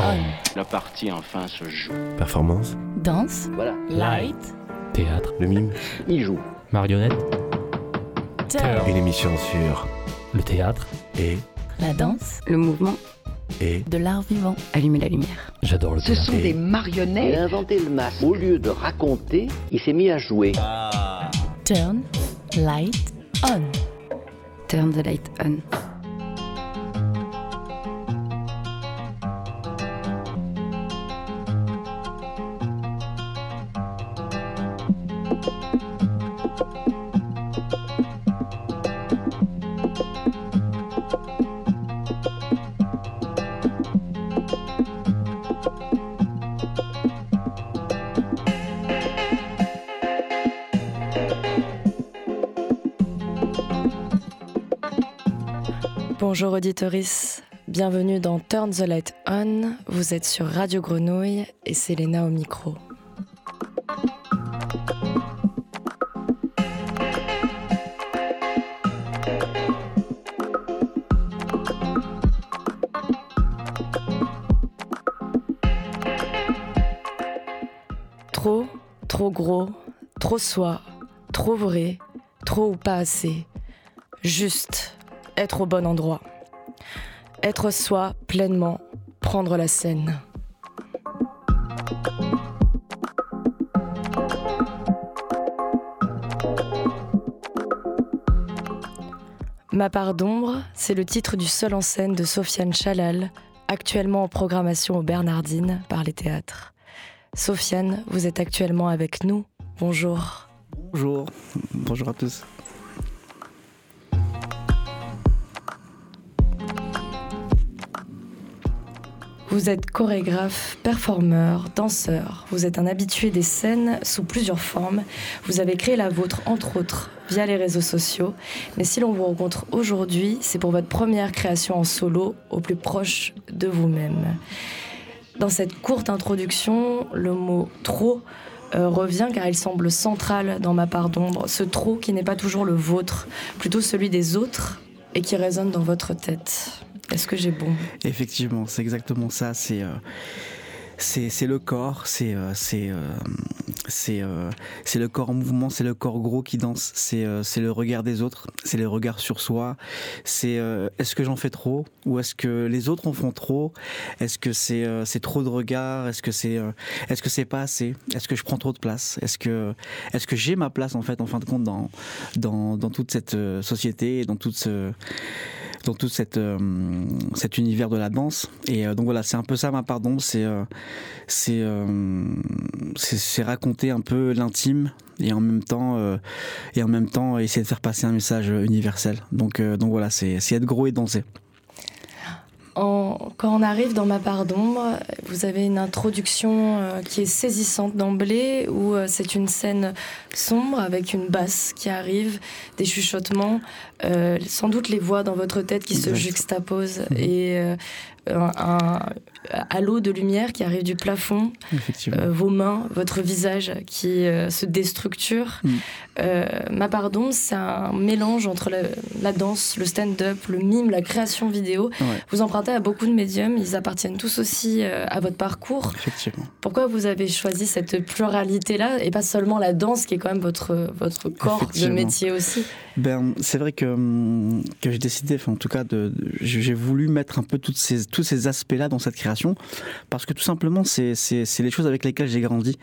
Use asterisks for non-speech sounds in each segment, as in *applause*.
On. La partie enfin se joue. Performance, Danse. Voilà. Light. Théâtre, le mime, Il joue. marionnette, Turn. une émission sur le théâtre. et La danse. Le mouvement, et De l'art vivant. allumer la lumière. J'adore le Ce théâtre. sont Et- des Il marionnettes. a inventé le masque. Au lieu de raconter, il s'est mis à jouer. Turn. Light. On. Turn the light on. Bonjour auditoris, bienvenue dans Turn the Light On. Vous êtes sur Radio Grenouille et c'est Léna au micro. Trop, trop gros, trop soi, trop vrai, trop ou pas assez. Juste, être au bon endroit. Être soi pleinement, prendre la scène. Ma part d'ombre, c'est le titre du seul en scène de Sofiane Chalal, actuellement en programmation aux Bernardines par les théâtres. Sofiane, vous êtes actuellement avec nous. Bonjour. Bonjour, bonjour à tous. Vous êtes chorégraphe, performeur, danseur. Vous êtes un habitué des scènes sous plusieurs formes. Vous avez créé la vôtre, entre autres, via les réseaux sociaux. Mais si l'on vous rencontre aujourd'hui, c'est pour votre première création en solo, au plus proche de vous-même. Dans cette courte introduction, le mot trop euh, revient car il semble central dans ma part d'ombre. Ce trop qui n'est pas toujours le vôtre, plutôt celui des autres et qui résonne dans votre tête. Est-ce que j'ai bon? Effectivement, c'est exactement ça. C'est euh, c'est le corps, c'est euh, c'est euh, c'est euh, c'est le corps en mouvement, c'est le corps gros qui danse, c'est euh, c'est le regard des autres, c'est le regard sur soi. C'est euh, est-ce que j'en fais trop? Ou est-ce que les autres en font trop? Est-ce que c'est c'est trop de regards? Est-ce que c'est est-ce que c'est pas assez? Est-ce que je prends trop de place? Est-ce que est-ce que j'ai ma place en fait en fin de compte dans dans dans toute cette société et dans toute ce dans tout euh, cet univers de la danse. Et euh, donc voilà, c'est un peu ça ma part d'ombre, c'est euh, c'est raconter un peu l'intime et en même temps et en même temps essayer de faire passer un message universel. Donc donc voilà, c'est être gros et danser. En- quand on arrive dans ma part d'ombre, vous avez une introduction euh, qui est saisissante d'emblée, où euh, c'est une scène sombre avec une basse qui arrive, des chuchotements, euh, sans doute les voix dans votre tête qui se juxtaposent et euh, un, un halo de lumière qui arrive du plafond, euh, vos mains, votre visage qui euh, se déstructure. Mm. Euh, ma part d'ombre, c'est un mélange entre la, la danse, le stand-up, le mime, la création vidéo. Ouais, Vous empruntez à beaucoup de médiums, ils appartiennent tous aussi euh, à votre parcours. effectivement. Pourquoi vous avez choisi cette pluralité-là et pas seulement la danse qui est quand même votre, votre corps de métier aussi? Ben, c'est vrai que, hum, que j'ai décidé, enfin, en tout cas, de, j'ai voulu mettre un peu toutes ces, tous ces aspects-là dans cette création, parce que tout simplement, c'est les choses avec lesquelles j'ai grandi.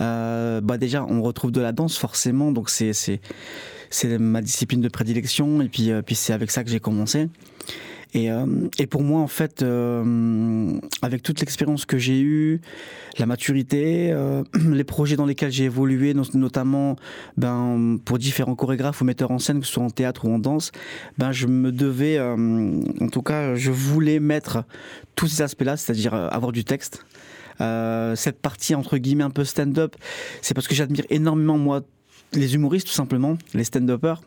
Euh, bah déjà, on retrouve de la danse forcément, donc c'est ma discipline de prédilection, et puis, euh, puis c'est avec ça que j'ai commencé. Et, euh, et pour moi, en fait, euh, avec toute l'expérience que j'ai eue, la maturité, euh, *clears throat* les projets dans lesquels j'ai évolué, not- notamment ben, pour différents chorégraphes ou metteurs en scène, que ce soit en théâtre ou en danse, ben, je me devais, en tout cas, je voulais mettre tous ces aspects-là, c'est-à-dire avoir du texte. Euh, cette partie entre guillemets un peu stand-up, c'est parce que j'admire énormément moi les humoristes tout simplement, les stand-uppers.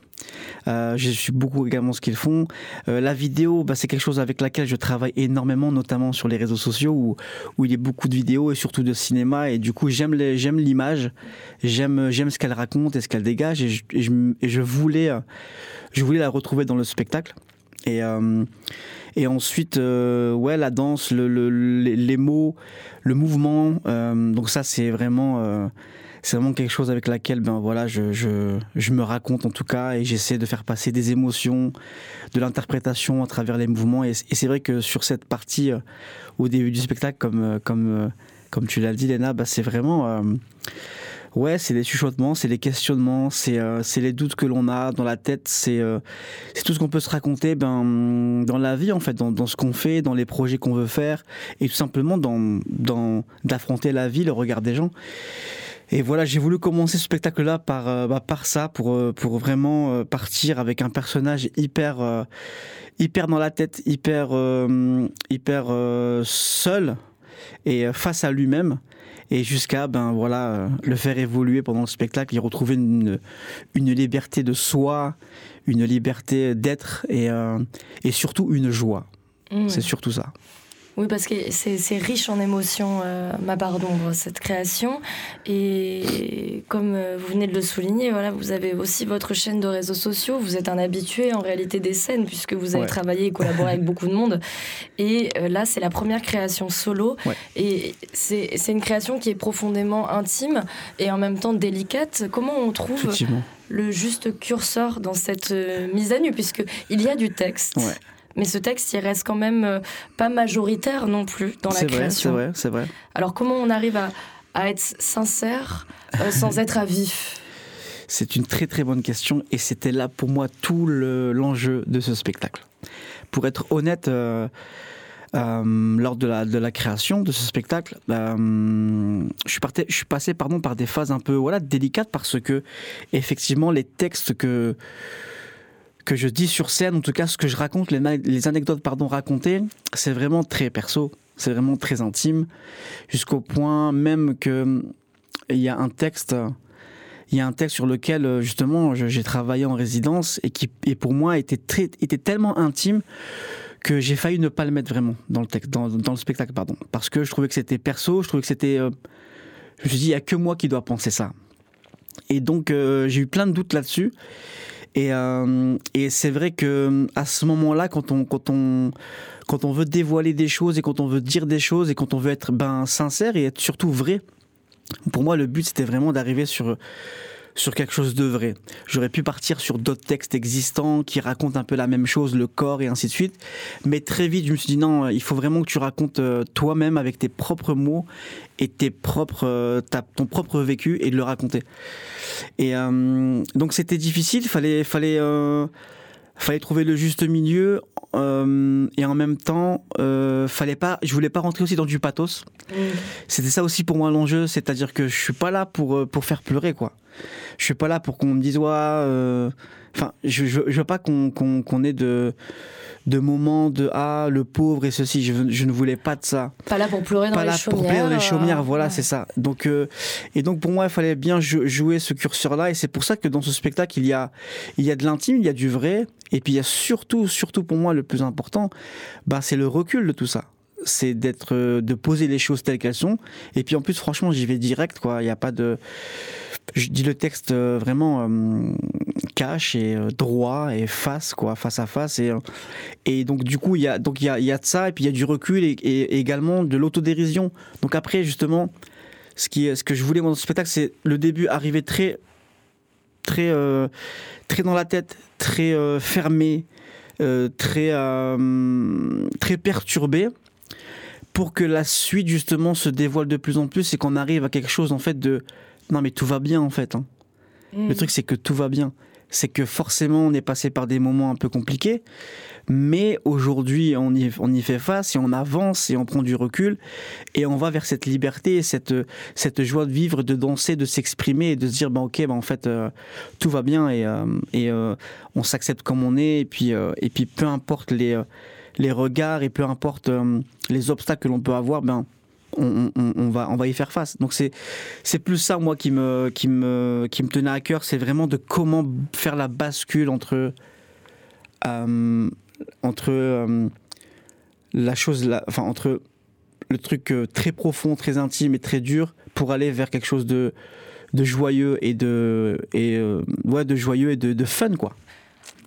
Euh, je suis beaucoup également ce qu'ils font. Euh, la vidéo, bah, c'est quelque chose avec laquelle je travaille énormément, notamment sur les réseaux sociaux où, il y a beaucoup de vidéos et surtout de cinéma. Et du coup, j'aime l'image, j'aime ce qu'elle raconte et ce qu'elle dégage. Et je, euh, voulais la retrouver dans le spectacle. Et, ensuite, ouais, la danse, le, le- les, mots, le mouvement. donc ça, c'est vraiment, c'est vraiment quelque chose avec laquelle, ben voilà, je, je, je me raconte en tout cas et j'essaie de faire passer des émotions, de l'interprétation à travers les mouvements. Et, c'est vrai que sur cette partie, euh, au début du spectacle, comme, euh, comme, euh, comme tu l'as dit, Léna, bah, c'est vraiment. euh, Ouais, c'est les chuchotements, c'est les questionnements, c'est les doutes que l'on a dans la tête, c'est c'est tout ce qu'on peut se raconter ben, dans la vie, en fait, dans, dans ce qu'on fait, dans les projets qu'on veut faire, et tout simplement dans, dans d'affronter la vie, le regard des gens. Et voilà, j'ai voulu commencer ce spectacle-là par, euh, bah, par ça, pour, euh, pour vraiment euh, partir avec un personnage hyper, euh, hyper dans la tête, hyper, hyper seul et face à lui-même. Et jusqu'à ben voilà le faire évoluer pendant le spectacle y retrouver une, une liberté de soi une liberté d'être et, et surtout une joie. Mm. c'est surtout ça Oui, parce que c'est riche en émotions, euh, ma part d'ombre, cette création. Et comme euh, vous venez de le souligner, voilà, vous avez aussi votre chaîne de réseaux sociaux. Vous êtes un habitué en réalité des scènes, puisque vous avez Ouais. travaillé et collaboré avec beaucoup de monde. Et euh, là, c'est la première création solo. Ouais. Et c'est une création qui est profondément intime et en même temps délicate. Comment on trouve le juste curseur dans cette mise à nu, puisque il y a du texte. Ouais. Mais ce texte, il reste quand même euh, pas majoritaire non plus dans la c'est vrai c'est création. vrai c'est vrai. Alors comment on arrive à, à être sincère euh, *laughs* sans être à vif? C'est une très très bonne question et c'était là pour moi tout le- l'enjeu de ce spectacle. Pour être honnête euh, euh, lors de la, de la création de ce spectacle, euh, je, suis je suis passé pardon, par des phases un peu voilà, délicates parce que, effectivement, les textes que, que je dis sur scène, en tout cas ce que je raconte, les, anecdotes pardon, racontées, c'est vraiment très perso, c'est vraiment très intime, jusqu'au point même que il y a un texte. Il y a un texte sur lequel euh, justement j'ai travaillé en résidence et qui et pour moi était très était tellement intime que j'ai failli ne pas le mettre vraiment dans le texte, dans, le spectacle, pardon, parce que je trouvais que c'était perso, je trouvais que c'était, euh, je me suis dit, il y a que moi qui dois penser ça. Et donc euh, j'ai eu plein de doutes là-dessus. Et, euh, et c'est vrai que à ce moment-là, quand on, quand on, quand on veut dévoiler des choses et quand on veut dire des choses et quand on veut être ben sincère et être surtout vrai, pour moi le but c'était vraiment d'arriver sur sur quelque chose de vrai. J'aurais pu partir sur d'autres textes existants qui racontent un peu la même chose, le corps et ainsi de suite. Mais très vite, je me suis dit non, il faut vraiment que tu racontes euh, toi-même avec tes propres mots et tes propres, euh, ta- ton propre vécu et de le raconter. Et euh, donc c'était difficile, fallait, fallait, euh, fallait trouver le juste milieu euh, et en même temps, fallait pas, je voulais pas rentrer aussi dans du pathos. C'était ça aussi pour moi l'enjeu, c'est-à-dire que je suis pas là pour pour faire pleurer quoi. Je suis pas là pour qu'on me dise ouais, euh, enfin je, je je veux pas qu'on qu'on qu'on ait de de moments de ah le pauvre et ceci. Je, ne voulais pas de ça Pas là pour pleurer dans pas les là chaumières. pour pleurer dans les chaumières, euh, voilà, ouais. c'est ça. Donc, euh, et donc pour moi, il fallait bien jou- jouer ce curseur-là, et c'est pour ça que dans ce spectacle, il y a, il y a de l'intime, il y a du vrai, et puis il y a surtout, surtout pour moi, le plus important, bah, c'est le recul de tout ça. C'est d'être, euh, de poser les choses telles qu'elles sont, et puis en plus, franchement, j'y vais direct, quoi. Il n'y a pas de, je dis le texte euh, vraiment euh, cash et euh, droit et face quoi face à face. Et et donc du coup il y a donc il y a, y a de ça. Et puis il y a du recul et, également de l'autodérision. Donc après justement ce qui ce que je voulais dans ce spectacle c'est le début arriver très très très dans la tête très fermé très très perturbé pour que la suite justement se dévoile de plus en plus et qu'on arrive à quelque chose en fait de non mais tout va bien en fait hein. Mm. Le truc, c'est que tout va bien. C'est que forcément, on est passé par des moments un peu compliqués, mais aujourd'hui, on y, on y fait face et on avance et on prend du recul et on va vers cette liberté, cette, cette joie de vivre, de danser, de s'exprimer et de se dire, bah, ok, bah, en fait, euh, tout va bien et, euh, et euh, on s'accepte comme on est et puis, et puis peu importe les, les regards et peu importe euh, les obstacles que l'on peut avoir, ben, on, va, on va y faire face. Donc c'est, plus ça, moi, qui me, qui me, qui me tenait à cœur, c'est vraiment de comment faire la bascule entre, euh, entre euh, la chose, enfin, entre le truc très profond, très intime et très dur pour aller vers quelque chose de, de joyeux et de, et, ouais, de joyeux et de, de fun, quoi.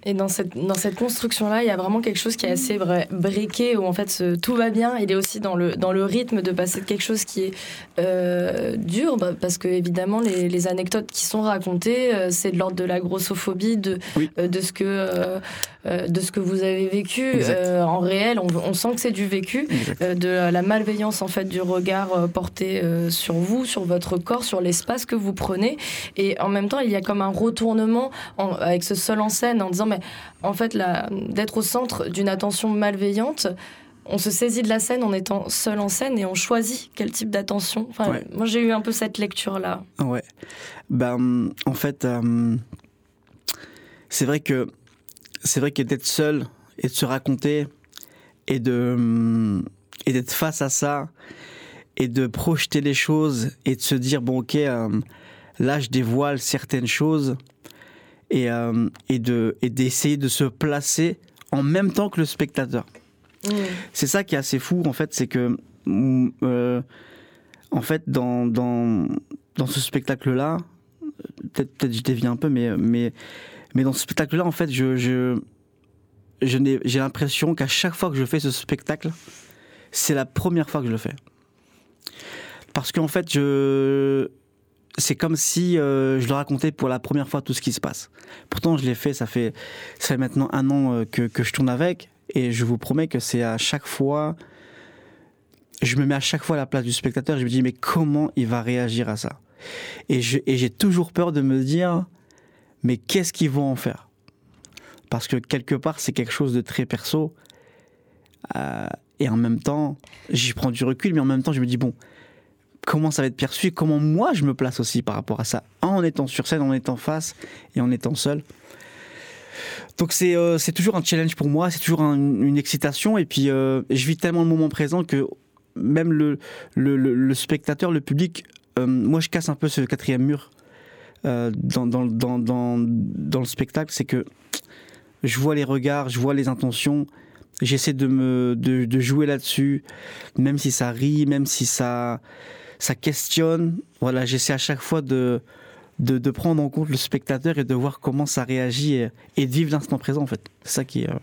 Et dans cette, dans cette construction-là, il y a vraiment quelque chose qui est assez briqué, où en fait ce- tout va bien. Il est aussi dans le, dans le rythme de passer de quelque chose qui est euh, dur, bah, parce que évidemment, les, les anecdotes qui sont racontées, euh, c'est de l'ordre de la grossophobie, de, Oui. euh, de, ce, que, de ce que vous avez vécu en réel. On, on sent que c'est du vécu. De la malveillance en fait du regard porté sur vous, sur votre corps, sur l'espace que vous prenez. Et en même temps, il y a comme un retournement en- avec ce seul en scène en disant mais en fait d'être au centre d'une attention malveillante. On se saisit de la scène en étant seul en scène et on choisit quel type d'attention. Enfin, Ouais. Moi, j'ai eu un peu cette lecture-là. Ouais. Ben, en fait, euh, c'est vrai que c'est vrai que d'être seul et de se raconter et de et d'être face à ça et de projeter les choses et de se dire bon ok euh, là je dévoile certaines choses et euh, et de et d'essayer de se placer en même temps que le spectateur. C'est ça qui est assez fou, en fait, c'est que, mm, euh, en fait, dans, dans, dans ce spectacle-là, peut-être peut je dévie un peu, mais, mais, mais dans ce spectacle-là, en fait, je, je, j'ai l'impression qu'à chaque fois que je fais ce spectacle, c'est la première fois que je le fais. Parce qu'en fait, je, c'est comme si euh, je le racontais pour la première fois tout ce qui se passe. Pourtant, je l'ai fait, ça fait, ça fait maintenant un an euh, que, je tourne avec, et je vous promets que c'est à chaque fois, je me mets à chaque fois à la place du spectateur, je me dis, mais comment il va réagir à ça? Et j'ai toujours peur de me dire, mais qu'est-ce qu'ils vont en faire? Parce que quelque part, c'est quelque chose de très perso, euh, et en même temps, j'y prends du recul, mais en même temps, je me dis, bon, comment ça va être perçu et comment moi je me place aussi par rapport à ça, en étant sur scène, en étant face et en étant seul. Donc c'est euh, toujours un challenge pour moi, c'est toujours un- une excitation. Et puis euh, je vis tellement le moment présent que même le, le, spectateur, le public, euh, moi je casse un peu ce quatrième mur dans, dans, dans, dans, le spectacle, c'est que je vois les regards, je vois les intentions, j'essaie de, de jouer là-dessus, même si ça rit, même si ça, ça questionne, voilà, j'essaie à chaque fois de, de, de prendre en compte le spectateur et de voir comment ça réagit et, et de vivre l'instant présent en fait. C'est ça qui est... euh,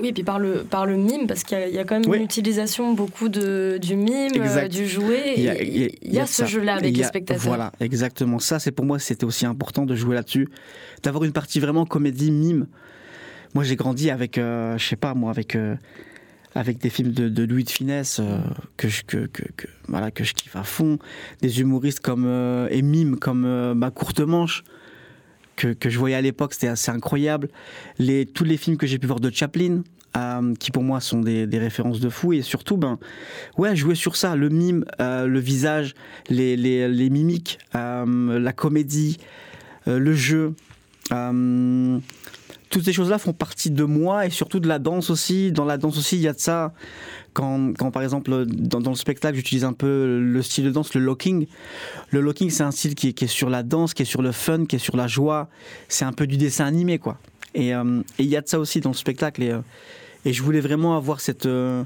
Oui, et puis par le, par le mime, parce qu'il y, a- il y a quand même Oui. une utilisation beaucoup de, du mime, euh, du jouet. Il y a- y y ce jeu-là avec les spectateurs. Voilà, exactement. Ça, c'est pour moi, c'était aussi important de jouer là-dessus, d'avoir une partie vraiment comédie mime. Moi, j'ai grandi avec, euh, je sais pas, moi, avec euh, avec des films de, Louis de Finesse euh, que je que, que, voilà que je kiffe à fond, des humoristes comme euh, et mimes comme euh, ma courte manche. Que, que je voyais à l'époque, c'était assez incroyable. Les, tous les films que j'ai pu voir de Chaplin, euh, qui pour moi sont des, des références de fou, et surtout, ben, ouais, jouer sur ça, le mime, le visage, les, les, les mimiques, la comédie, le jeu. Toutes ces choses-là font partie de moi et surtout de la danse aussi. Dans la danse aussi, il y a de ça. Quand, quand par exemple, dans, le spectacle, j'utilise un peu le style de danse, le locking. Le locking, c'est un style qui est, sur la danse, qui est sur le fun, qui est sur la joie. C'est un peu du dessin animé, quoi. Et euh, il y a de ça aussi dans le spectacle. Et, euh, et je voulais vraiment avoir cette. euh,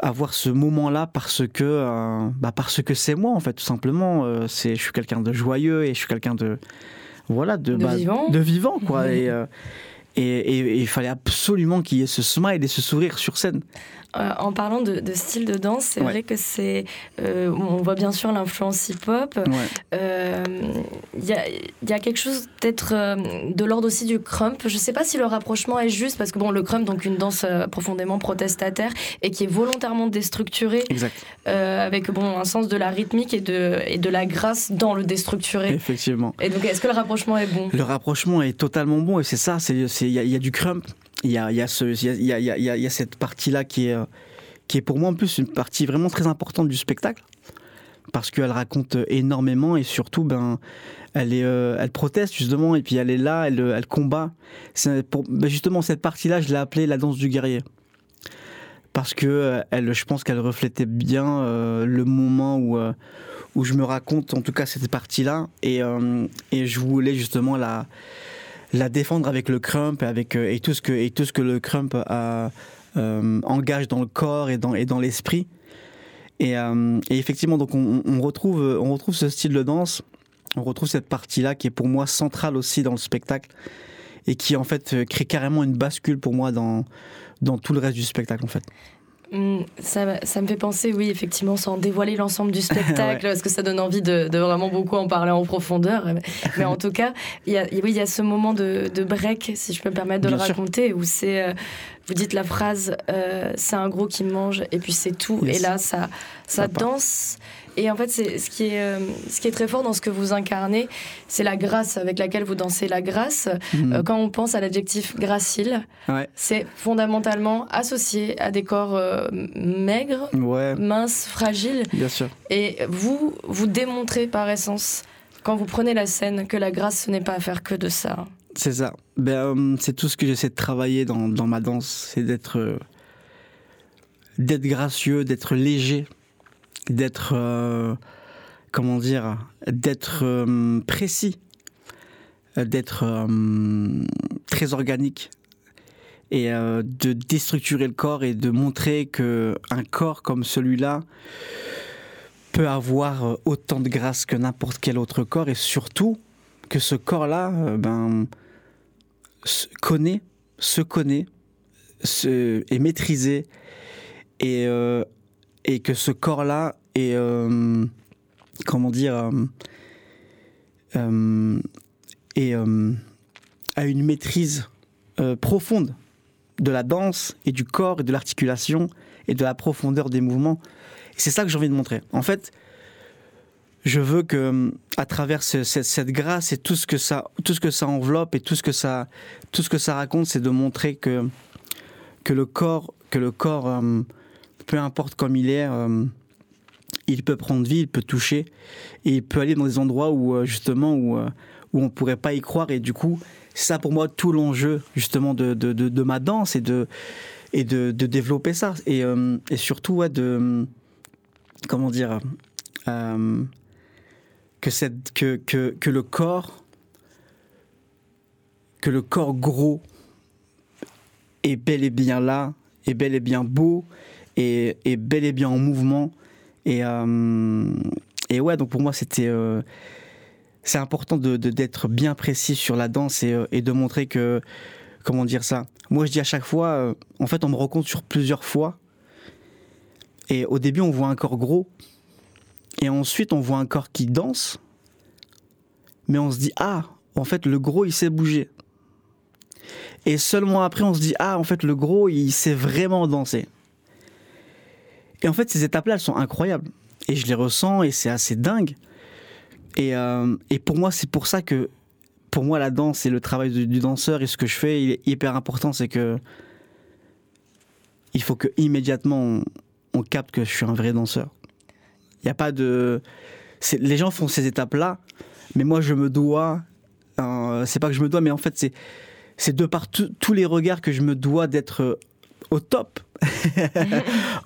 avoir ce moment-là parce que bah parce que c'est moi en fait tout simplement c'est je suis quelqu'un de joyeux et je suis quelqu'un de voilà de De vivant. de vivant quoi et, euh, et et- il fallait absolument qu'il y ait ce smile et ce sourire sur scène Euh, en parlant de, de style de danse, c'est Ouais. vrai que c'est. euh, on voit bien sûr l'influence hip-hop. ouais Euh, Il y, a, il y a quelque chose peut-être de l'ordre aussi du crump. Je ne sais pas si le rapprochement est juste, parce que bon, le crump, donc une danse profondément protestataire et qui est volontairement déstructurée, exact avec bon, un sens de la rythmique et de, et de la grâce dans le déstructuré. effectivement Et donc, est-ce que le rapprochement est bon? Le rapprochement est totalement bon et c'est ça, c'est- il y, a- du crump, il y a, cette partie-là qui est, euh, qui est pour moi en plus une partie vraiment très importante du spectacle. Parce qu'elle raconte énormément et surtout ben elle est euh, elle proteste justement et puis elle est là elle, elle combat. Ben, justement cette partie-là je l'ai appelée la danse du guerrier. Parce que euh, elle je pense qu'elle reflétait bien euh, le moment où euh, où je me raconte en tout cas cette partie-là. Et euh, et je voulais justement la la défendre avec le crump et avec euh, et tout ce que et tout ce que le crump euh, engage dans le corps et dans et dans l'esprit et, euh, et effectivement donc on, on retrouve on retrouve ce style de danse on retrouve cette partie là qui est pour moi centrale aussi dans le spectacle et qui en fait crée carrément une bascule pour moi dans, dans tout le reste du spectacle en fait. Hum, ça, ça, me fait penser, oui, effectivement, sans dévoiler l'ensemble du spectacle, *laughs* parce que ça donne envie de, de, vraiment beaucoup en parler en profondeur. Mais en tout cas, il y a, oui, il y a ce moment de, de, break, si je peux me permettre de Bien le sûr. raconter, où c'est, euh, vous dites la phrase, euh, c'est un gros qui mange, et puis c'est tout. Yes. Et là, ça, ça, Ça part. Et en fait, c'est ce qui est, euh, ce qui est très fort dans ce que vous incarnez, c'est la grâce avec laquelle vous dansez la grâce. Mhm. Euh, quand on pense à l'adjectif gracile, Ouais. c'est fondamentalement associé à des corps euh, maigres, Ouais, minces, fragiles. bien sûr. Et vous, vous démontrez par essence, quand vous prenez la scène, que la grâce, ce n'est pas à faire que de ça. C'est ça. Ben, euh, c'est tout ce que j'essaie de travailler dans, dans ma danse, c'est d'être euh, d'être gracieux, d'être léger, d'être euh, comment dire, d'être euh, précis, euh, d'être très organique et de déstructurer le corps et de montrer que un corps comme celui-là peut avoir autant de grâce que n'importe quel autre corps et surtout que ce corps-là ben, se connaît, se connaît, se, est maîtrisé et, euh, et que ce corps-là est, euh, comment dire, euh, euh, est, euh, a une maîtrise euh, profonde de la danse et du corps et de l'articulation et de la profondeur des mouvements. Et c'est ça que j'ai envie de montrer. En fait, je veux que, à travers ce- cette, grâce et tout ce que ça, tout ce que ça enveloppe et tout ce que ça, tout ce que ça raconte, c'est de montrer que que le corps, que le corps, euh, peu importe comme il est, euh, il peut prendre vie, il peut toucher et il peut aller dans des endroits où euh, justement où euh, où on pourrait pas y croire. Et du coup ça pour moi tout l'enjeu justement de, de, de, ma danse et de et de, développer ça. Et, et surtout ouais, de comment dire que, cette, que, que, que le corps que le corps gros est bel et bien là est bel et bien beau et est bel et bien en mouvement. Et euh, ouais donc pour moi c'était euh, c'est important d'être bien précis sur la danse et, euh, et de montrer que comment dire ça moi je dis à chaque fois en fait on me rencontre sur plusieurs fois. Et au début on voit un corps gros. Et ensuite on voit un corps qui danse. Mais on se dit ah en fait le gros il sait bouger. Et seulement après on se dit ah en fait le gros il sait vraiment danser et en fait ces étapes là elles sont incroyables. Et je les ressens et c'est assez dingue. Et, euh, pour moi c'est pour ça que pour moi la danse et le travail du, danseur et ce que je fais il est hyper important c'est que il faut que immédiatement on, capte que je suis un vrai danseur. Il n'y a pas de les gens font ces étapes là mais moi je me dois euh, c'est pas que je me dois mais en fait c'est c'est de par tous les regards que je me dois d'être euh, au top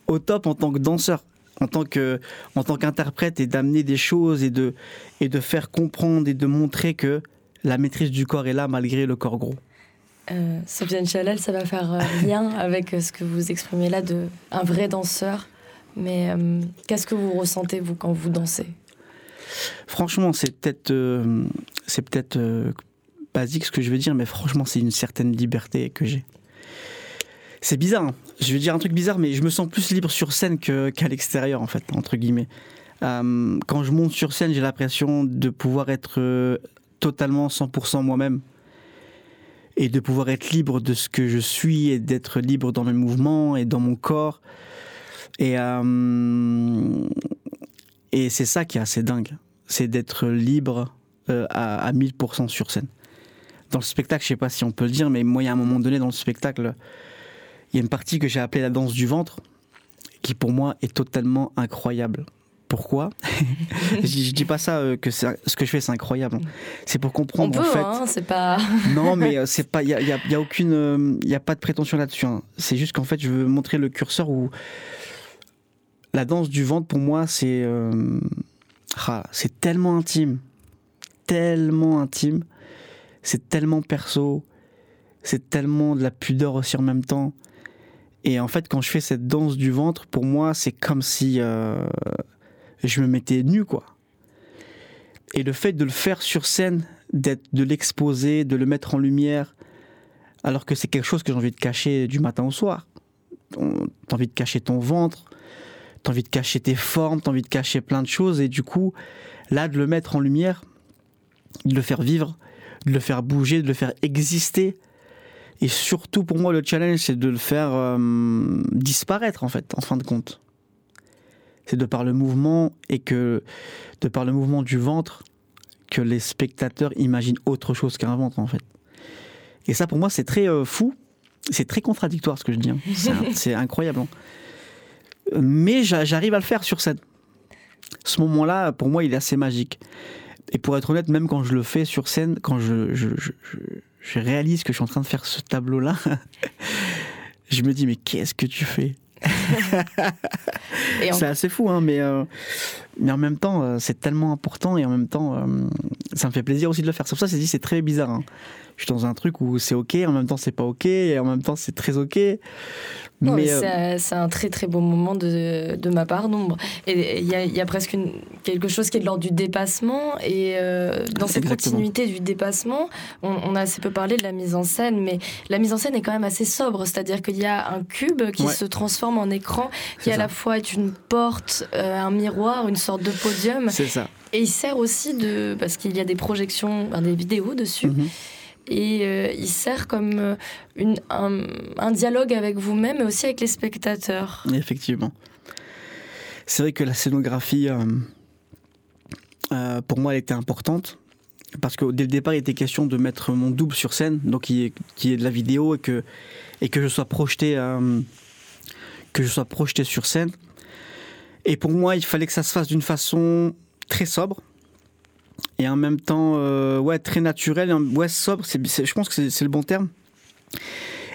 au top en tant que danseur en tant que en tant qu'interprète et d'amener des choses et de et de faire comprendre et de montrer que la maîtrise du corps est là malgré le corps gros. Euh, Sofiane Chalal, ça va faire euh, lien avec euh, ce que vous exprimez là de un vrai danseur. Mais euh, qu'est-ce que vous ressentez, vous, quand vous dansez? Franchement c'est peut-être euh, c'est peut-être basique ce que je veux dire mais franchement c'est une certaine liberté que j'ai c'est bizarre hein. je vais dire un truc bizarre mais je me sens plus libre sur scène qu'à l'extérieur en fait entre guillemets Euh, quand je monte sur scène j'ai l'impression de pouvoir être euh, totalement 100% moi-même et de pouvoir être libre de ce que je suis et d'être libre dans mes mouvements et dans mon corps et euh, c'est ça qui est assez dingue c'est d'être libre à, à 1000% sur scène. Dans le spectacle, je sais pas si on peut le dire, mais moi, il y a un moment donné dans le spectacle, il y a une partie que j'ai appelée la danse du ventre, qui pour moi est totalement incroyable. Pourquoi? *laughs* Je, je dis pas ça euh, que ce que je fais c'est incroyable. C'est pour On comprendre peut, en fait. hein, c'est pas. *laughs* Non, mais euh, c'est *laughs* pas, il y a, y a- y a aucune, euh, y a pas de prétention là-dessus. hein. C'est juste qu'en fait, je veux montrer le curseur où la danse du ventre pour moi, c'est, euh, ah, c'est tellement intime, tellement intime, c'est tellement perso, c'est tellement de la pudeur aussi en même temps. Et en fait, quand je fais cette danse du ventre, pour moi, c'est comme si euh, je me mettais nu, quoi. Et le fait de le faire sur scène, d'être, de l'exposer, de le mettre en lumière, alors que c'est quelque chose que j'ai envie de cacher du matin au soir. T'as envie de cacher ton ventre, t'as envie de cacher tes formes, t'as envie de cacher plein de choses, et du coup, là, de le mettre en lumière, de le faire vivre, de le faire bouger, de le faire exister, et surtout pour moi, le challenge, c'est de le faire euh, disparaître, en fait, en fin de compte. C'est de par le mouvement et que, de par le mouvement du ventre, que les spectateurs imaginent autre chose qu'un ventre, en fait. Et ça, pour moi, c'est très euh, fou. C'est très contradictoire ce que je dis. Hein. C'est *laughs* incroyable. Hein. Mais j'arrive à le faire sur scène. Ce moment-là, pour moi, il est assez magique. Et pour être honnête, même quand je le fais sur scène, quand je, je, je réalise que je suis en train de faire ce tableau-là, *laughs* je me dis, mais qu'est-ce que tu fais? *laughs* C'est assez fou, hein, mais, euh, mais en même temps, euh, c'est tellement important et en même temps, euh, ça me fait plaisir aussi de le faire. C'est pour ça que c'est très bizarre. Hein. Je suis dans un truc où c'est ok, en même temps c'est pas ok, et en même temps c'est très ok. Euh, c'est un très très beau moment de, de ma part, Nombre. Et il y, y a, presque une, quelque chose qui est de l'ordre du dépassement. Et euh, dans cette continuité du dépassement, on, a assez peu parlé de la mise en scène, mais la mise en scène est quand même assez sobre. C'est-à-dire qu'il y a un cube qui se transforme en écran, qui à la fois est une porte, euh, un miroir, une sorte de podium. C'est ça. Et il sert aussi de. parce qu'il y a des projections, des vidéos dessus. Mhm et euh, il sert comme euh, une, un, dialogue avec vous-même et aussi avec les spectateurs. Effectivement. C'est vrai que la scénographie, euh, pour moi, elle était importante. Parce que dès le départ, il était question de mettre mon double sur scène, donc qui est, qui est de la vidéo et que, et que je sois projeté, que je sois projeté sur scène. Et pour moi, il fallait que ça se fasse d'une façon très sobre, et en même temps euh, ouais très naturel ouais sobre c'est, je pense que c'est, le bon terme.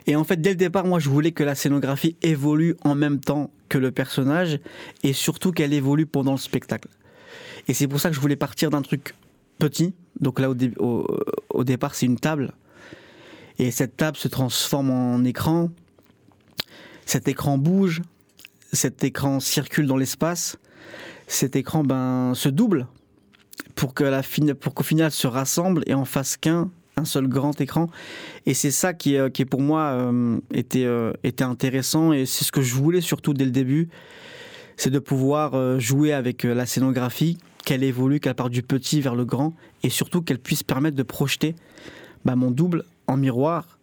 Et en fait dès le départ moi je voulais que la scénographie évolue en même temps que le personnage et surtout qu'elle évolue pendant le spectacle. Et c'est pour ça que je voulais partir d'un truc petit. Donc là au, au, départ c'est une table. Et cette table se transforme en écran. Cet écran bouge cet écran circule dans l'espace cet écran ben se double pour que la qu'au final se rassemble et en fasse qu'un un seul grand écran. Et c'est ça qui est pour moi euh, était euh, était intéressant et c'est ce que je voulais surtout dès le début c'est de pouvoir euh, jouer avec la scénographie qu'elle évolue qu'elle part du petit vers le grand et surtout qu'elle puisse permettre de projeter bah, mon double en miroir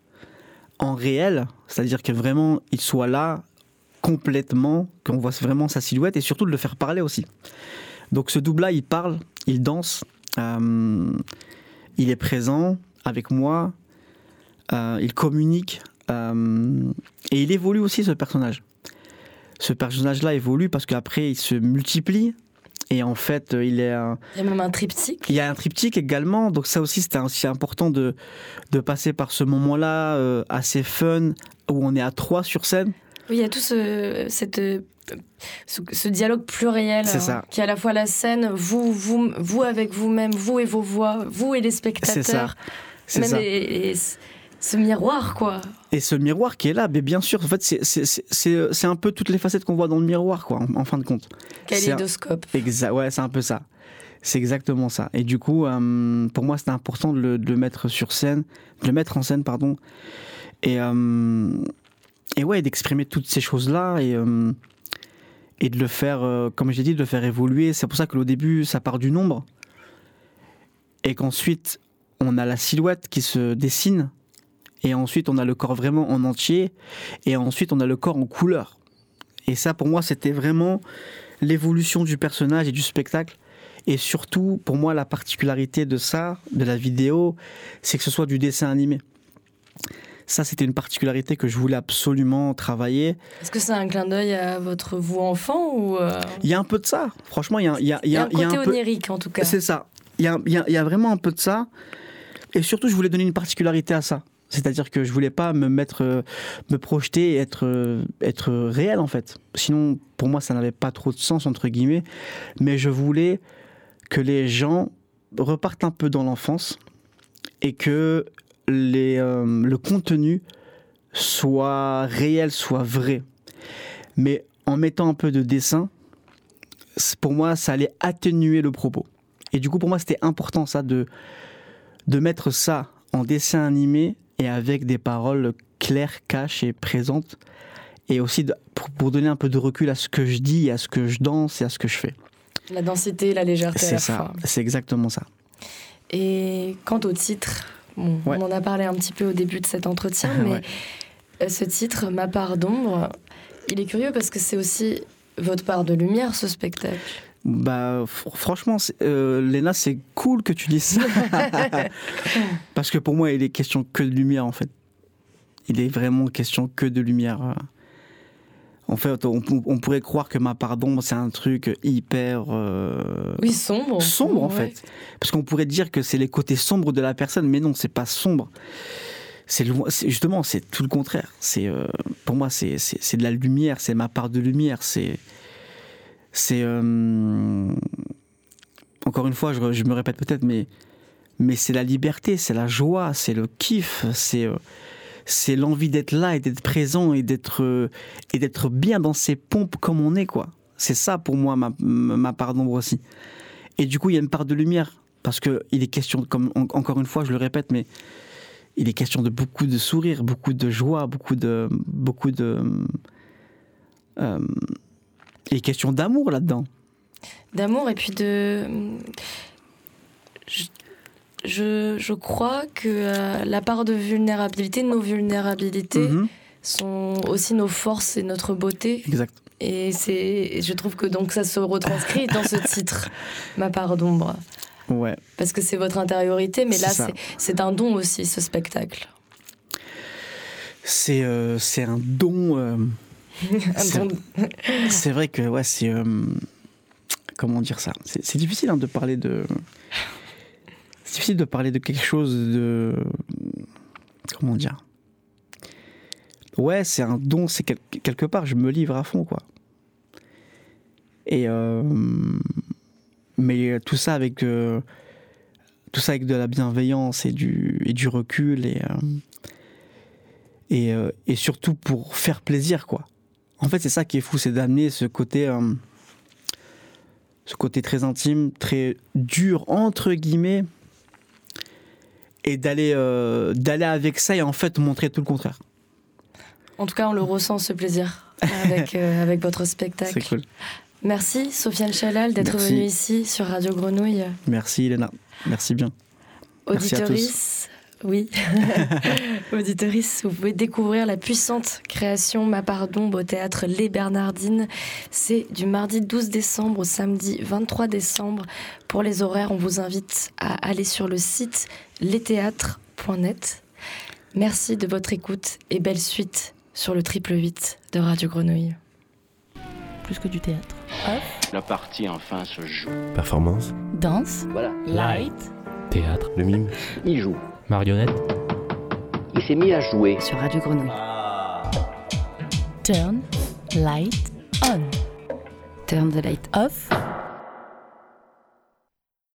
en réel. C'est-à-dire que vraiment il soit là complètement qu'on voit vraiment sa silhouette et surtout de le faire parler aussi donc ce double-là, il parle, il danse, euh, il est présent avec moi, euh, il communique euh, et il évolue aussi ce personnage. Ce personnage-là évolue parce qu'après il se multiplie et en fait il est. il y a même un triptyque. Il y a un triptyque également, donc ça aussi c'était aussi important de, de passer par ce moment-là assez fun où on est à trois sur scène. Oui, il y a tout ce, cette ce, dialogue pluriel hein, qui est à la fois la scène, vous, vous, vous avec vous-même, vous et vos voix, vous et les spectateurs. C'est ça. ce miroir, quoi. Et ce miroir qui est là, mais bien sûr, en fait, c'est un peu toutes les facettes qu'on voit dans le miroir, quoi, en, fin de compte. Kaléidoscope. Exact, ouais, c'est un peu ça. C'est exactement ça. Et du coup, euh, pour moi, c'était important de le, mettre sur scène, de le mettre en scène, pardon. Et, euh, et ouais, d'exprimer toutes ces choses-là. Et, euh, de le faire, euh, comme j'ai dit, de le faire évoluer. C'est pour ça que au début, ça part du nombre. Et qu'ensuite, on a la silhouette qui se dessine. Et ensuite, on a le corps vraiment en entier. Et ensuite, on a le corps en couleur. Et ça, pour moi, c'était vraiment l'évolution du personnage et du spectacle. Et surtout, pour moi, la particularité de ça, de la vidéo, c'est que ce soit du dessin animé. Ça, c'était une particularité que je voulais absolument travailler. Est-ce que c'est un clin d'œil à votre vous enfant ou euh, Il y a un peu de ça. Franchement, il y a, il y a, il y a, un côté onirique en tout cas. C'est ça. Il y, a, il y a vraiment un peu de ça. Et surtout, je voulais donner une particularité à ça. C'est-à-dire que je voulais pas me mettre, euh, me projeter et être, euh, être réel en fait. Sinon, pour moi, ça n'avait pas trop de sens entre guillemets. Mais je voulais que les gens repartent un peu dans l'enfance et que les, euh, le contenu soit réel, soit vrai. Mais en mettant un peu de dessin, pour moi, ça allait atténuer le propos. Et du coup, pour moi, c'était important ça de de mettre ça en dessin animé et avec des paroles claires, caches et présentes, et aussi de- pour, pour donner un peu de recul à ce que je dis, à ce que je danse et à ce que je fais. La densité, la légèreté C'est ça, c'est exactement ça. Et quant au titre, bon, Ouais. on en a parlé un petit peu au début de cet entretien, *laughs* mais Ouais. euh, ce titre, Ma part d'ombre, il est curieux parce que c'est aussi votre part de lumière, ce spectacle. Bah, fr- franchement, euh, Léna, c'est cool que tu dises ça. *laughs* Parce que pour moi, il est question que de lumière, en fait. Il est vraiment question que de lumière. En fait, on, on pourrait croire que ma part d'ombre, c'est un truc hyper. euh, Oui, sombre. sombre en Ouais. fait. Parce qu'on pourrait dire que c'est les côtés sombres de la personne, mais non, c'est pas sombre. C'est justement, c'est tout le contraire. C'est euh, pour moi, c'est de la lumière, c'est ma part de lumière. C'est c'est euh, encore une fois, je, je me répète peut-être, mais mais c'est la liberté, c'est la joie, c'est le kiff, c'est c'est l'envie d'être là et d'être présent et d'être euh, et d'être bien dans ses pompes comme on est quoi. C'est ça pour moi ma, ma part d'ombre aussi. Et du coup, il y a une part de lumière parce que il est question, comme en- encore une fois, je le répète, mais il est question de beaucoup de sourires, beaucoup de joie, beaucoup de beaucoup de euh, il est question d'amour là-dedans. D'amour et puis de. Je, je crois que euh, la part de vulnérabilité, nos vulnérabilités, Mhm, sont aussi nos forces et notre beauté. exact. Et c'est, je trouve que donc ça se retranscrit dans ce titre, *laughs* Ma part d'ombre. Ouais. Parce que c'est votre intériorité, mais là, C'est un don aussi, ce spectacle. C'est euh, c'est un don. euh, *laughs* *laughs* C'est- vrai que ouais, c'est euh, comment dire ça? C'est c'est difficile hein, de parler de. Difficile de parler de quelque chose de comment dire? Ouais, c'est un don. C'est quel- quelque part, je me livre à fond quoi. Et euh, mais tout ça avec euh, tout ça avec de la bienveillance et du et du recul et euh, et, et surtout pour faire plaisir quoi. En fait, c'est ça qui est fou, c'est d'amener ce côté, ce côté très intime, très dur entre guillemets, et d'aller euh, d'aller avec ça et en fait montrer tout le contraire. En tout cas, on le ressent, ce plaisir, avec, *laughs* euh, avec votre spectacle. C'est cool. Merci, Sofiane Chalal, d'être venue ici sur Radio Grenouille. Merci Elena, merci bien. Auditorice, oui. *laughs* Auditorice, vous pouvez découvrir la puissante création Ma part d'ombre au théâtre Les Bernardines. C'est du mardi 12 décembre au samedi 23 décembre. Pour les horaires, on vous invite à aller sur le site lestheâtres.net. Merci de votre écoute et belle suite sur le triple 8 de Radio Grenouille. Plus que du théâtre. La partie enfin se joue. Performance, Danse, Voilà, light, Théâtre, le mime, il joue. marionnette, Il s'est mis à jouer. Sur Radio Grenouille. turn, light, on, Turn the light off,